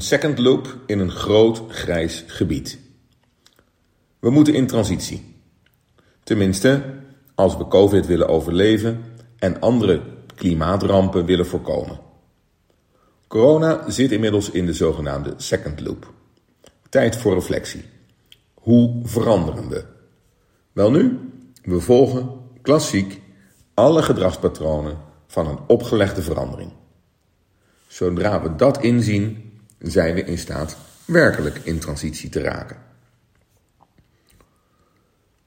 Een second loop in een groot grijs gebied. We moeten in transitie. Tenminste, als we COVID willen overleven en andere klimaatrampen willen voorkomen. Corona zit inmiddels in de zogenaamde second loop. Tijd voor reflectie. Hoe veranderen we? Welnu, we volgen klassiek alle gedragspatronen van een opgelegde verandering. Zodra we dat inzien, zijn we in staat werkelijk in transitie te raken.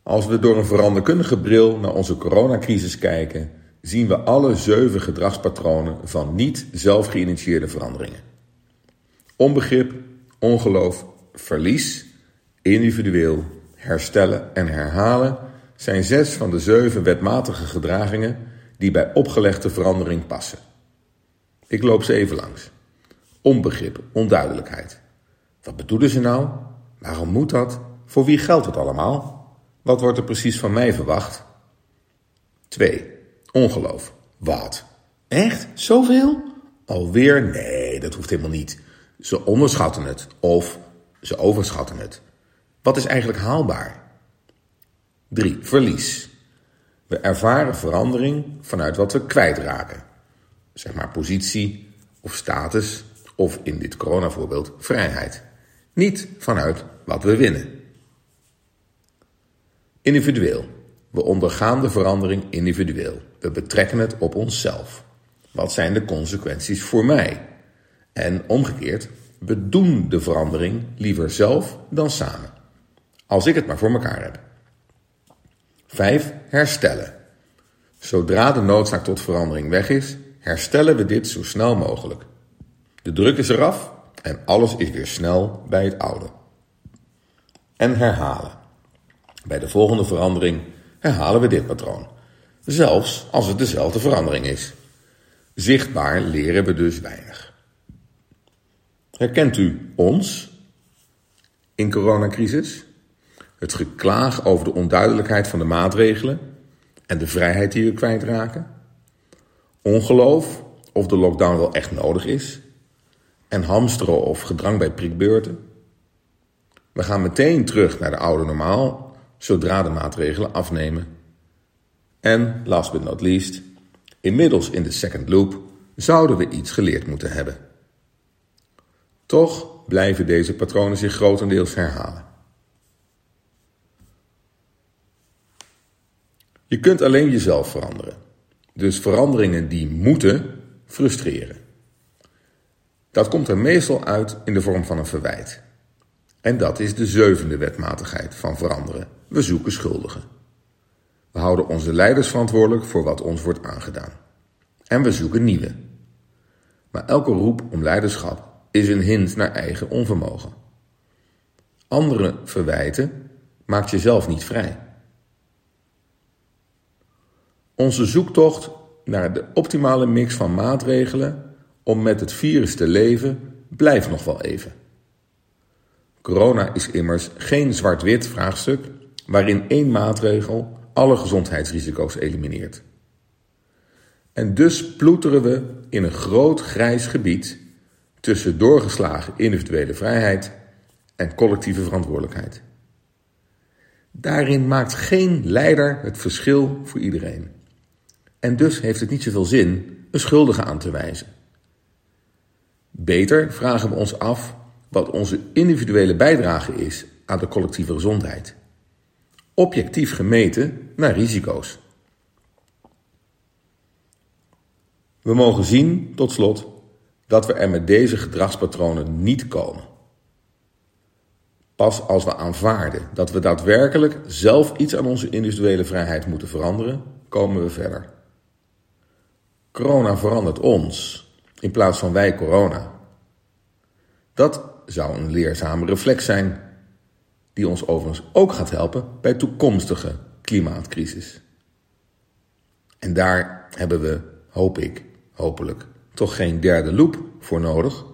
Als we door een veranderkundige bril naar onze coronacrisis kijken, zien we alle zeven gedragspatronen van niet zelf geïnitieerde veranderingen. Onbegrip, ongeloof, verlies, individueel, herstellen en herhalen zijn zes van de zeven wetmatige gedragingen die bij opgelegde verandering passen. Ik loop ze even langs. Onbegrip, onduidelijkheid. Wat bedoelen ze nou? Waarom moet dat? Voor wie geldt het allemaal? Wat wordt er precies van mij verwacht? 2. Ongeloof. Wat? Echt? Zoveel? Alweer? Nee, dat hoeft helemaal niet. Ze onderschatten het of ze overschatten het. Wat is eigenlijk haalbaar? 3. Verlies. We ervaren verandering vanuit wat we kwijtraken. Zeg maar positie of status of in dit coronavoorbeeld vrijheid. Niet vanuit wat we winnen. Individueel. We ondergaan de verandering individueel. We betrekken het op onszelf. Wat zijn de consequenties voor mij? En omgekeerd, we doen de verandering liever zelf dan samen. Als ik het maar voor elkaar heb. 5. Herstellen. Zodra de noodzaak tot verandering weg is, herstellen we dit zo snel mogelijk. De druk is eraf en alles is weer snel bij het oude. En herhalen. Bij de volgende verandering herhalen we dit patroon, zelfs als het dezelfde verandering is. Zichtbaar leren we dus weinig. Herkent u ons in coronacrisis? Het geklaag over de onduidelijkheid van de maatregelen en de vrijheid die we kwijtraken? Ongeloof of de lockdown wel echt nodig is? En hamsteren of gedrang bij prikbeurten? We gaan meteen terug naar de oude normaal zodra de maatregelen afnemen. En last but not least, inmiddels in de second loop zouden we iets geleerd moeten hebben. Toch blijven deze patronen zich grotendeels herhalen. Je kunt alleen jezelf veranderen. Dus veranderingen die moeten, frustreren. Dat komt er meestal uit in de vorm van een verwijt. En dat is de zevende wetmatigheid van veranderen. We zoeken schuldigen. We houden onze leiders verantwoordelijk voor wat ons wordt aangedaan. En we zoeken nieuwe. Maar elke roep om leiderschap is een hint naar eigen onvermogen. Andere verwijten maakt jezelf niet vrij. Onze zoektocht naar de optimale mix van maatregelen om met het virus te leven blijft nog wel even. Corona is immers geen zwart-wit vraagstuk waarin één maatregel alle gezondheidsrisico's elimineert. En dus ploeteren we in een groot grijs gebied tussen doorgeslagen individuele vrijheid en collectieve verantwoordelijkheid. Daarin maakt geen leider het verschil voor iedereen. En dus heeft het niet zoveel zin een schuldige aan te wijzen. Beter vragen we ons af wat onze individuele bijdrage is aan de collectieve gezondheid. Objectief gemeten naar risico's. We mogen zien, tot slot, dat we er met deze gedragspatronen niet komen. Pas als we aanvaarden dat we daadwerkelijk zelf iets aan onze individuele vrijheid moeten veranderen, komen we verder. Corona verandert ons in plaats van wij corona. Dat zou een leerzame reflex zijn, die ons overigens ook gaat helpen bij toekomstige klimaatcrisis. En daar hebben we, hoop ik, hopelijk, toch geen derde loop voor nodig,